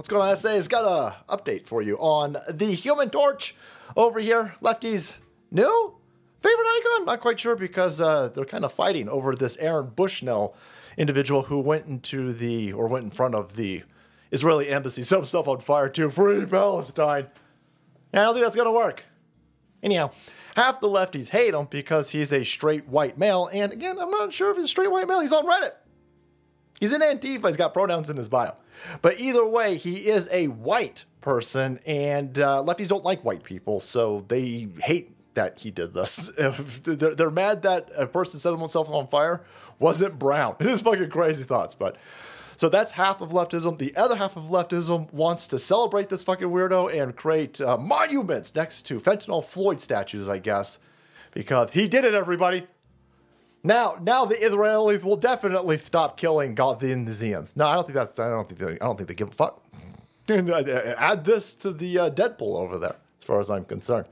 What's going on, SA? has got a update for you on the Human Torch over here. Lefty's new favorite icon? Not quite sure because uh, they're kind of fighting over this Aaron Bushnell individual who went into the or went in front of the Israeli embassy, set himself on fire to free Palestine. And I don't think that's gonna work. Anyhow, half the lefties hate him because he's a straight white male, and again, I'm not sure if he's a straight white male. He's on Reddit. He's in Antifa. He's got pronouns in his bio. But either way, he is a white person, and uh, lefties don't like white people, so they hate that he did this. they're, they're mad that a person set himself on fire wasn't brown. It is fucking crazy thoughts, but. So that's half of leftism. The other half of leftism wants to celebrate this fucking weirdo and create uh, monuments next to fentanyl Floyd statues, I guess, because he did it, everybody. Now, now the Israelis will definitely stop killing Gazans. No, I don't think that's. I don't think. They, I don't think they give a fuck. Add this to the uh, Deadpool over there, as far as I'm concerned.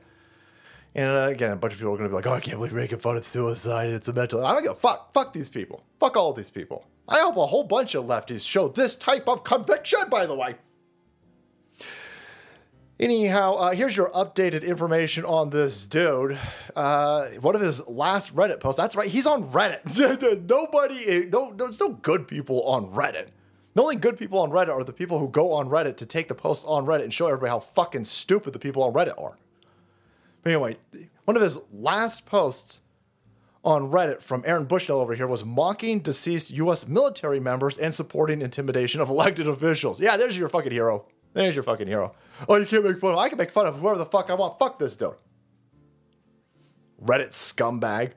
And uh, again, a bunch of people are going to be like, "Oh, I can't believe you're making fun of suicide. It's a mental." I don't give a fuck. Fuck these people. Fuck all these people. I hope a whole bunch of lefties show this type of conviction. By the way. Anyhow, uh, here's your updated information on this dude. Uh, one of his last Reddit posts. That's right, he's on Reddit. Nobody, no, there's no good people on Reddit. The only good people on Reddit are the people who go on Reddit to take the posts on Reddit and show everybody how fucking stupid the people on Reddit are. But anyway, one of his last posts on Reddit from Aaron Bushnell over here was mocking deceased U.S. military members and supporting intimidation of elected officials. Yeah, there's your fucking hero. There's your fucking hero. Oh, you can't make fun of. I can make fun of whoever the fuck I want. Fuck this dude. Reddit scumbag.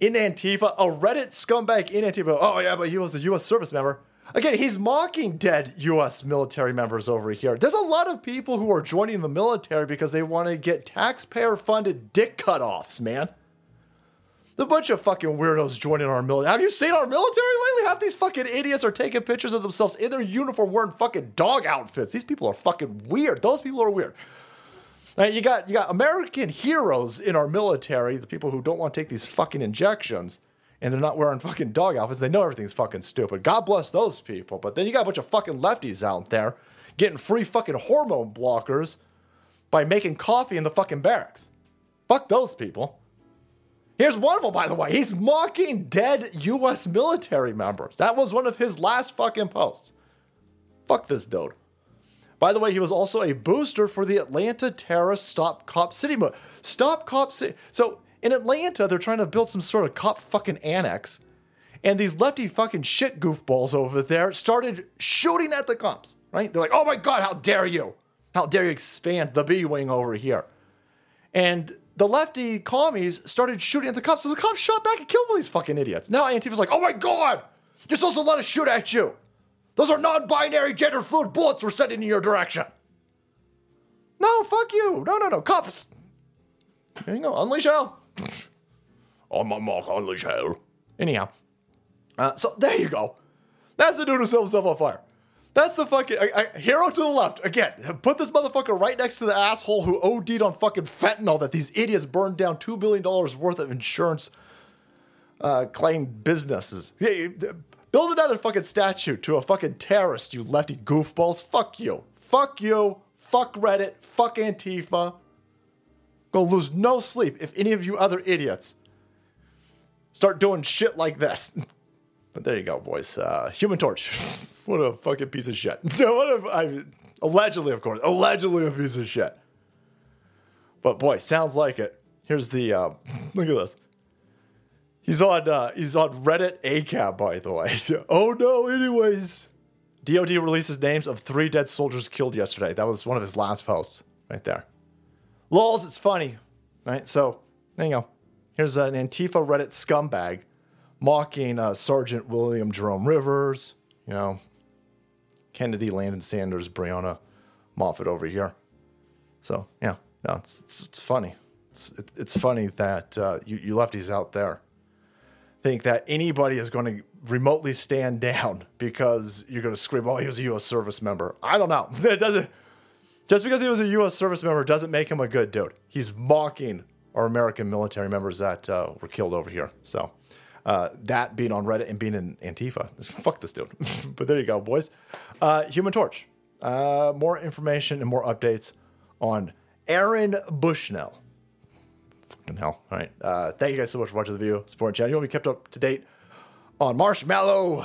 In Antifa, a Reddit scumbag in Antifa. Oh yeah, but he was a U.S. service member. Again, he's mocking dead U.S. military members over here. There's a lot of people who are joining the military because they want to get taxpayer-funded dick cutoffs, man. The bunch of fucking weirdos joining our military. Have you seen our military lately? Half these fucking idiots are taking pictures of themselves in their uniform wearing fucking dog outfits. These people are fucking weird. Those people are weird. Now, you got you got American heroes in our military, the people who don't want to take these fucking injections, and they're not wearing fucking dog outfits. They know everything's fucking stupid. God bless those people. But then you got a bunch of fucking lefties out there getting free fucking hormone blockers by making coffee in the fucking barracks. Fuck those people. Here's one of them, by the way. He's mocking dead U.S. military members. That was one of his last fucking posts. Fuck this dude. By the way, he was also a booster for the Atlanta terrorist Stop Cop City movement. Stop Cop City. So in Atlanta, they're trying to build some sort of cop fucking annex. And these lefty fucking shit goofballs over there started shooting at the cops, right? They're like, oh my God, how dare you? How dare you expand the B Wing over here? And the lefty commies started shooting at the cops. So the cops shot back and killed all these fucking idiots. Now Antifa's like, oh my God, you're supposed to let us shoot at you. Those are non binary gender fluid bullets we're sending in your direction. No, fuck you. No, no, no. Cops. There you go. Unleash hell. On my mark, unleash hell. Anyhow. Uh, so there you go. That's the dude who set himself on fire. That's the fucking I, I, hero to the left. Again, put this motherfucker right next to the asshole who OD'd on fucking fentanyl that these idiots burned down $2 billion worth of insurance uh, claim businesses. Yeah, build another fucking statue to a fucking terrorist, you lefty goofballs. Fuck you. Fuck you. Fuck Reddit. Fuck Antifa. Go lose no sleep if any of you other idiots start doing shit like this. But there you go, boys. Uh, Human Torch. what a fucking piece of shit. what a, I, allegedly, of course, allegedly a piece of shit. But boy, sounds like it. Here's the uh, look at this. He's on uh, he's on Reddit ACAB, by the way. oh no, anyways. DOD releases names of three dead soldiers killed yesterday. That was one of his last posts right there. Lols, it's funny. Right? So there you go. Here's an Antifa Reddit scumbag mocking uh, Sergeant William Jerome Rivers, you know, Kennedy, Landon Sanders, Breonna Moffett over here. So yeah, no, it's it's, it's funny. It's it, it's funny that uh, you you lefties out there think that anybody is going to remotely stand down because you're going to scream, "Oh, he was a U.S. service member." I don't know. It doesn't. Just because he was a U.S. service member doesn't make him a good dude. He's mocking our American military members that uh, were killed over here. So uh, that being on Reddit and being in Antifa. Fuck this dude. but there you go, boys. Uh, Human Torch. uh, more information and more updates on Aaron Bushnell. Fucking hell. All right. Uh, thank you guys so much for watching the video, supporting the channel. You want to be kept up to date on marshmallow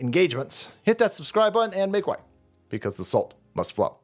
engagements. Hit that subscribe button and make way because the salt must flow.